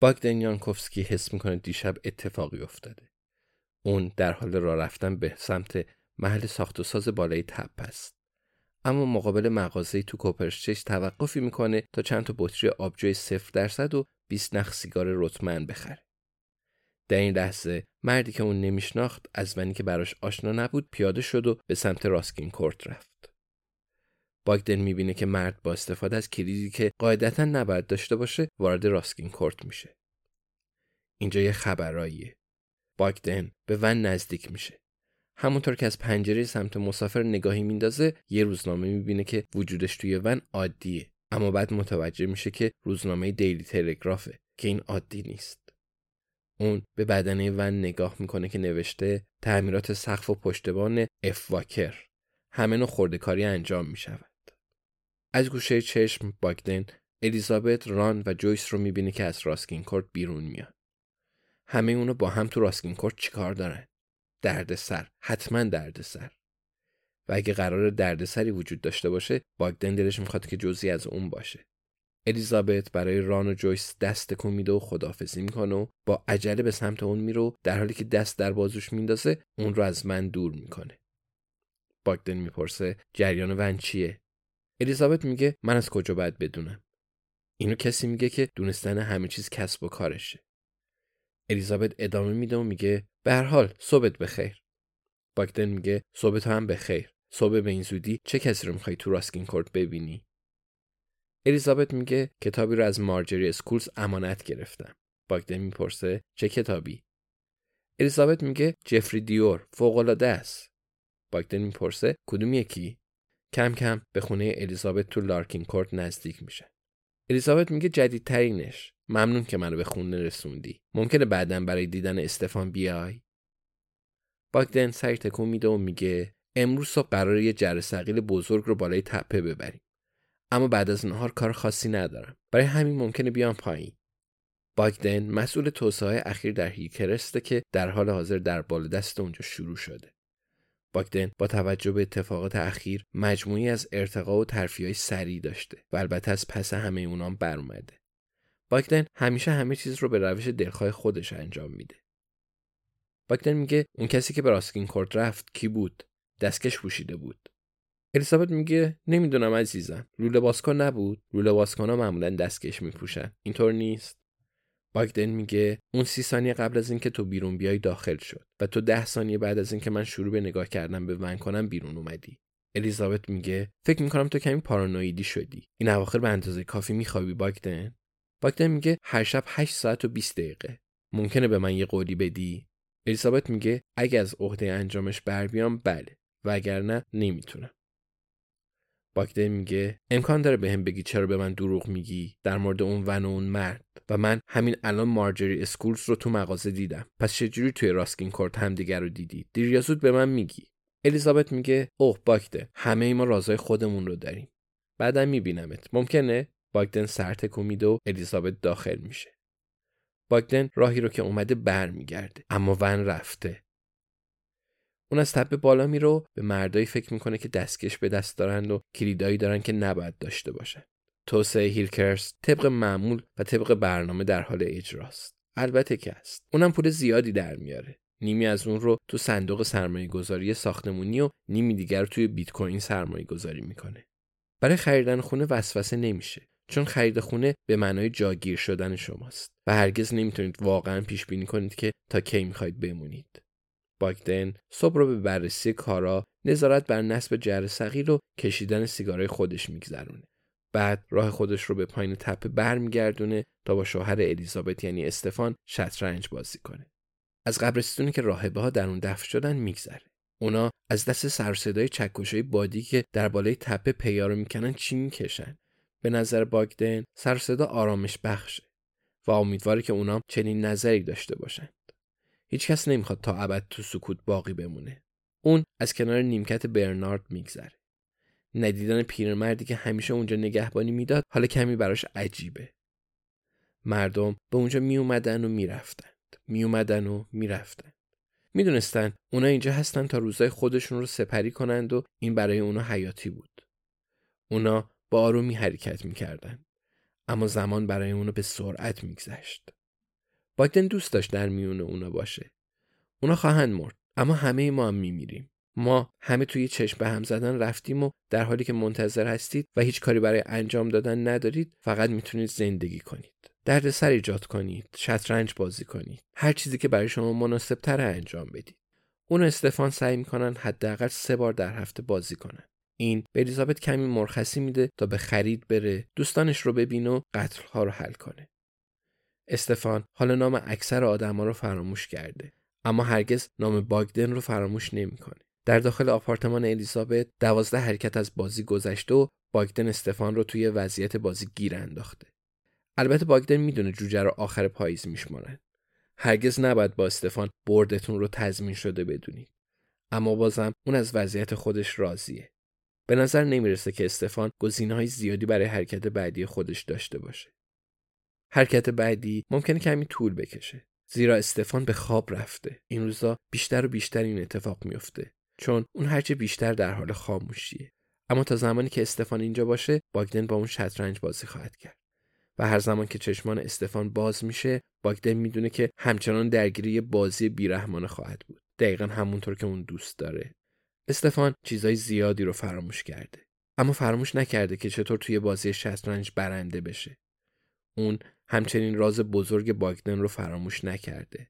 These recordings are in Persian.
باگدن یانکوفسکی حس می‌کنه دیشب اتفاقی افتاده. اون در حال راه رفتن به سمت محل ساخت و ساز بالای تپ است. اما مقابل مغازه‌ای تو کوپرشچش توقفی می‌کنه تا چند تا بطری آبجوی صفر درصد و 20 نخ سیگار رتمن بخره. در این لحظه مردی که اون نمیشناخت از ونی که براش آشنا نبود پیاده شد و به سمت راسکین کورت رفت. باگدن می‌بینه که مرد با استفاده از کلیدی که قاعدتا نباید داشته باشه وارد راسکین کورت میشه. اینجا یه خبراییه. باگدن به ون نزدیک میشه. همونطور که از پنجره سمت مسافر نگاهی میندازه یه روزنامه می‌بینه که وجودش توی ون عادیه اما بعد متوجه میشه که روزنامه دیلی تلگرافه که این عادی نیست. اون به بدنه ون نگاه می‌کنه که نوشته تعمیرات سقف و پشتبان اف واکر همه نوع خردکاری انجام می‌شود. از گوشه چشم باگدن الیزابت ران و جویس رو می‌بینه که از راسکین کورت بیرون میان. همه اونو با هم تو راسکین کورت چیکار دارن؟ درد سر، حتما درد سر. و اگه قرار دردسری وجود داشته باشه باگدن دلش می‌خواد که جزی از اون باشه. الیزابت برای ران و جویس دست تکون میده و خدافزی می‌کنه و با عجله به سمت اون میرو در حالی که دست در بازوش میندازه اون رو از من دور می‌کنه. باگدن می‌پرسه جریان ون چیه؟ الیزابت میگه من از کجا باید بدونم؟ اینو کسی میگه که دونستن همه چیز کسب و کارشه. الیزابت ادامه میده و میگه به هر حال صبحت بخیر. باگدن میگه صبح هم بخیر. صبح به این زودی چه کسی رو می‌خوای تو راسکین کورت ببینی؟ الیزابت میگه کتابی رو از مارجری اسکولز امانت گرفتم. باگدن می‌پرسه چه کتابی؟ الیزابت میگه جفری دیور فوقالعاده است. باگدن می‌پرسه کدوم یکی؟ کم کم به خونه الیزابت تو لارکین کورت نزدیک میشه. الیزابت میگه جدیدترینش. ممنون که منو به خونه رسوندی. ممکنه بعدا برای دیدن استفان بیای؟ باگدن سری تکون میده و میگه امروز صبح قراره یه جره سقیل بزرگ رو بالای تپه ببریم. اما بعد از نهار کار خاصی ندارم. برای همین ممکنه بیام پایین. باگدن مسئول توسعه اخیر در هیکرسته که در حال حاضر در بالا دست اونجا شروع شده. باگدن با توجه به اتفاقات اخیر مجموعی از ارتقا و های سریع داشته و البته از پس همه اونام بر اومده. باگدن همیشه همه چیز رو به روش دلخواه خودش انجام میده. باگدن میگه اون کسی که به راسکین کورت رفت کی بود؟ دستکش پوشیده بود. الیزابت میگه نمی‌دونم عزیزم. لوله بازکن نبود. لوله بازکن ها معمولا دستکش میپوشن. اینطور نیست. باگدن میگه اون سی ثانیه قبل از اینکه تو بیرون بیای داخل شد و تو ده ثانیه بعد از اینکه من شروع به نگاه کردن به ون کنم بیرون اومدی. الیزابت میگه فکر می‌کنم تو کمی پارانویدی شدی. این اواخر به اندازه کافی میخوابی باگدن؟ باگدن میگه هر شب 8 ساعت و 20 دقیقه. ممکنه به من یه قولی بدی؟ الیزابت میگه اگه از عهده انجامش بر بیام بله. و اگر نه نمی‌تونم. باگدن میگه امکان داره بهم به بگی چرا به من دروغ میگی؟ در مورد اون ون و اون مرد. و من همین الان مارجری اسکولز رو تو مغازه دیدم. پس چجوری توی راسکین کورت همدیگر رو دیدی؟ دیر یا زود به من میگی. الیزابت میگه اوه باگدن همه ای ما رازای خودمون رو داریم. بعدم میبینمت. ممکنه؟ باگدن سر تکون میده و الیزابت داخل میشه. باگدن راهی رو که اومده برمیگرده اما ون رفته. اون از تپه بالا میرو به مردایی فکر می‌کنه که دستکش به دست دارند و کلیدایی دارن که نباید داشته باشن. توسعه هیلکرس طبق معمول و طبق برنامه در حال اجراست. البته که است. اونم پول زیادی در میاره. نیمی از اون رو تو صندوق سرمایه گذاری ساختمونی و نیمی دیگر توی بیت کوین سرمایه گذاری می‌کنه. برای خریدن خونه وسوسه نمیشه چون خرید خونه به معنای جاگیر شدن شماست و هرگز نمی‌تونید واقعا پیش بینی کنید که تا کی می‌خواید بمونید. باگدن صبح رو به بررسی کارا نظارت بر نصب جر صغیر و کشیدن سیگارای خودش میگذرونه. بعد راه خودش رو به پایین تپه برمیگردونه تا با شوهر الیزابت یعنی استفان شطرنج بازی کنه. از قبرستونی که راهبه ها در اون دفن شدن میگذره. اونا از دست سرصدای چکشای بادی که در بالای تپه پیا رو می‌کنن چی می‌کشن به نظر باگدن سرصدا آرامش بخشه و امیدواره که اونا چنین نظری داشته باشند. هیچکس نمی‌خواد تا ابد تو سکوت باقی بمونه. اون از کنار نیمکت برنارد میگذره. ندیدن پیرمردی که همیشه اونجا نگهبانی می‌داد حالا کمی براش عجیبه. مردم به اونجا می اومدن و می‌رفتند. می اومدن و می‌رفتند می‌دونستن اونا اینجا هستن تا روزای خودشون رو سپری کنند و این برای اونا حیاتی بود. اونا با آرومی حرکت می‌کردن. اما زمان برای اونا به سرعت میگذشت. باگدن دوست داشت در میون اونا باشه. اونا خواهند مرد اما همه ما هم میمیریم. ما همه توی چشم به هم زدن رفتیم و در حالی که منتظر هستید و هیچ کاری برای انجام دادن ندارید فقط می‌تونید زندگی کنید. دردسر ایجاد کنید شطرنج بازی کنید. هر چیزی که برای شما مناسب تر انجام بدید. اون استفان سعی می‌کنن حداقل سه بار در هفته بازی کنن. این به الیزابت کمی مرخصی میده تا به خرید بره دوستانش رو ببین و قتلها رو حل کنه. استفان حالا نام اکثر آدما رو فراموش کرده اما هرگز نام باگدن رو فراموش نمی‌کنه. در داخل آپارتمان الیزابت دوازده حرکت از بازی گذشته و باگدن استفان رو توی وضعیت بازی گیر انداخته. البته باگدن می‌دونه جوجه رو آخر پاییز میشمارن. هرگز نباید با استفان بردتون رو تضمین شده بدونید اما بازم اون از وضعیت خودش راضیه. به نظر نمی‌رسه که استفان های زیادی برای حرکت بعدی خودش داشته باشه. حرکت بعدی ممکنه کمی طول بکشه زیرا استفان به خواب رفته. این روزا بیشتر و بیشتر این اتفاق میفته چون اون هرچه بیشتر در حال خاموشیه. اما تا زمانی که استفان اینجا باشه باگدن با اون شطرنج بازی خواهد کرد. و هر زمان که چشمان استفان باز میشه باگدن می‌دونه که همچنان درگیری بازی بیرحمانه خواهد بود. دقیقا همونطور که اون دوست داره. استفان چیزای زیادی رو فراموش کرده. اما فراموش نکرده که چطور توی بازی شطرنج برنده بشه. اون همچنین راز بزرگ باگدن رو فراموش نکرده.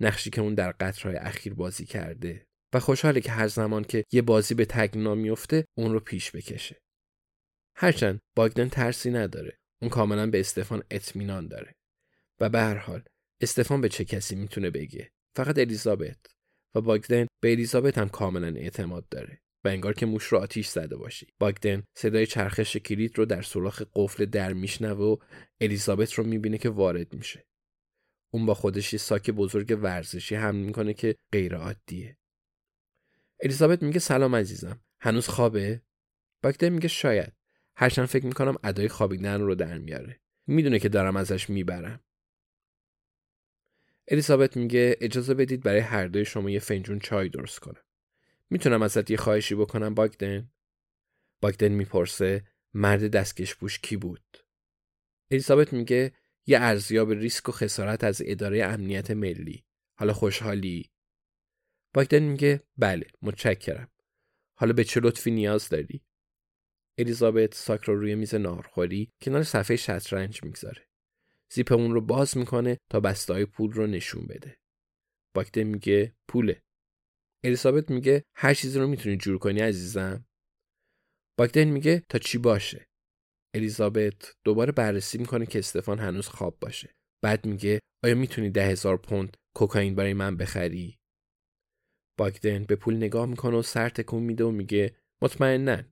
نقشی که اون در قطرهای اخیر بازی کرده. و خوشحاله که هر زمان که یه بازی به تگنا میفته اون رو پیش بکشه. هرچند باگدن ترسی نداره. اون کاملا به استفان اطمینان داره. و به هر حال استفان به چه کسی می‌تونه بگه؟ فقط الیزابت. و باگدن به الیزابت هم کاملا اعتماد داره. و انگار که موش رو آتیش زده باشی باگدن صدای چرخش کلید رو در سوراخ قفل در میشنوه و الیزابت رو می‌بینه که وارد میشه. اون با خودش یه ساک بزرگ ورزشی هم می‌کنه که غیر عادیه الیزابت میگه سلام عزیزم. هنوز خوابه؟ باگدن میگه شاید. هرچند فکر می‌کنم ادای خوابیدن رو در میاره. می‌دونه که دارم ازش می‌برم. الیزابت میگه اجازه بدید برای هر دوی شما یه فنجون چای درست کنم. می‌تونم ازت یه خواهشی بکنم باگدن باگدن می‌پرسه مرد دستکش بوش کی بود؟ الیزابت میگه یه ارزیاب ریسک و خسارت از اداره امنیت ملی. حالا خوشحالی. باگدن میگه بله متشکرم. حالا به چه لطفی نیاز داری؟ الیزابت ساک رو روی میز نارخوری کنار صفحه شطرنج می‌گذاره. زیپ اون رو باز می‌کنه تا بستای پول رو نشون بده. باگدن میگه پوله. الیزابت میگه هر چیزی رو می‌تونی جور کنی عزیزم؟ باگدن میگه تا چی باشه؟ الیزابت دوباره بررسی می‌کنه که استفان هنوز خواب باشه. بعد میگه آیا می‌تونی ده هزار پوند کوکائین برای من بخری؟ باگدن به پول نگاه می‌کنه و سر تکون میده و میگه مطمئنا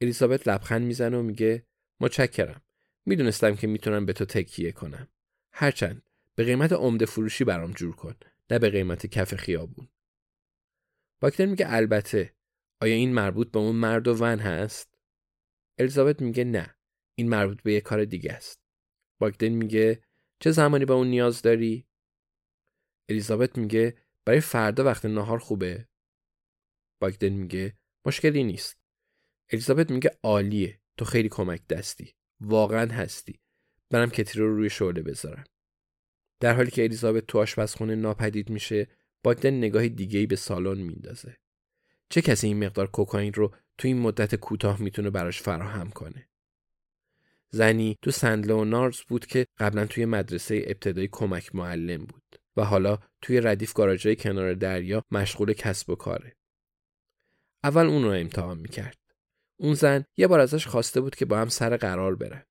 الیزابت لبخند می‌زنه و میگه متشکرم. می‌دونستم که می‌تونم به تو تکیه کنم. هرچند به قیمت عمده فروشی برام جور کن نه به قیمت کف خیابون. باکتر میگه البته. آیا این مربوط به اون مرد و ون هست؟ الیزابت میگه نه. این مربوط به یه کار دیگه است. باکدن میگه چه زمانی به اون نیاز داری؟ الیزابت میگه برای فردا وقت نهار خوبه؟ باکدن میگه مشکلی نیست. الیزابت میگه عالیه. تو خیلی کمک دستی. واقعا هستی. برم کتی رو روی شعله بذارم. در حالی که الیزابت تو آشپزخونه ناپدید میشه باگدن نگاه دیگه‌ای به سالن میندازه. چه کسی این مقدار کوکائین رو تو این مدت کوتاه می‌تونه براش فراهم کنه؟ زنی تو سندله و نارز بود که قبلا توی مدرسه ابتدایی کمک معلم بود. و حالا توی ردیف گاراژهای کنار دریا مشغول کسب و کاره. اول اون رو امتحان می‌کرد. اون زن یه بار ازش خواسته بود که با هم سر قرار برن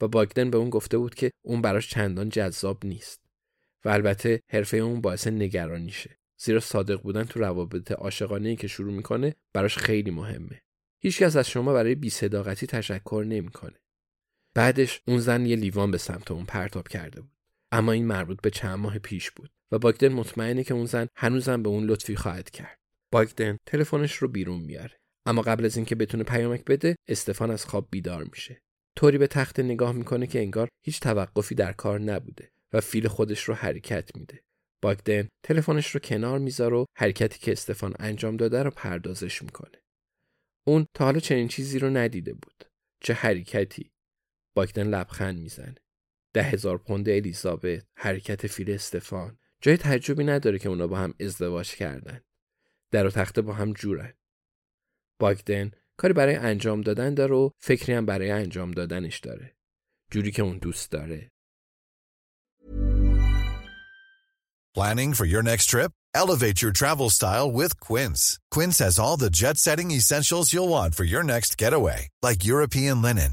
و باگدن به اون گفته بود که اون براش چندان جذاب نیست و البته حرفه اون باعث نگرانیشه زیرا صادق بودن تو روابط عاشقانه که شروع می‌کنه براش خیلی مهمه هیچکس از شما برای بیصداقتی تشکر نمی‌کنه بعدش اون زن یه لیوان به سمت اون پرتاب کرده بود اما این مربوط به چند ماه پیش بود و باگدن مطمئنه که اون زن هنوزم به اون لطفی خواهد کرد. باگدن تلفنش رو بیرون میاره. اما قبل از اینکه بتونه پیامک بده استفان از خواب بیدار میشه. طوری به تخت نگاه می‌کنه که انگار هیچ توقفی در کار نبوده و فیل خودش رو حرکت میده. باگدن تلفنش رو کنار می‌ذاره و حرکتی که استفان انجام داده رو پردازش می‌کنه. اون تا حالا چنین چیزی رو ندیده بود. چه حرکتی؟ باگدن لبخند می‌زنه. ده هزار پوند الیزابت حرکت فیل استفان. جای تعجبی نداره که اونا با هم ازدواج کردن. در و تخته با هم جورن. باگدن کاری برای انجام دادن داره و فکری هم برای انجام دادنش داره. جوری که اون دوست داره. Planning for your next trip? Elevate your travel style with Quince. Quince has all the jet-setting essentials you'll want for your next getaway, like European linen,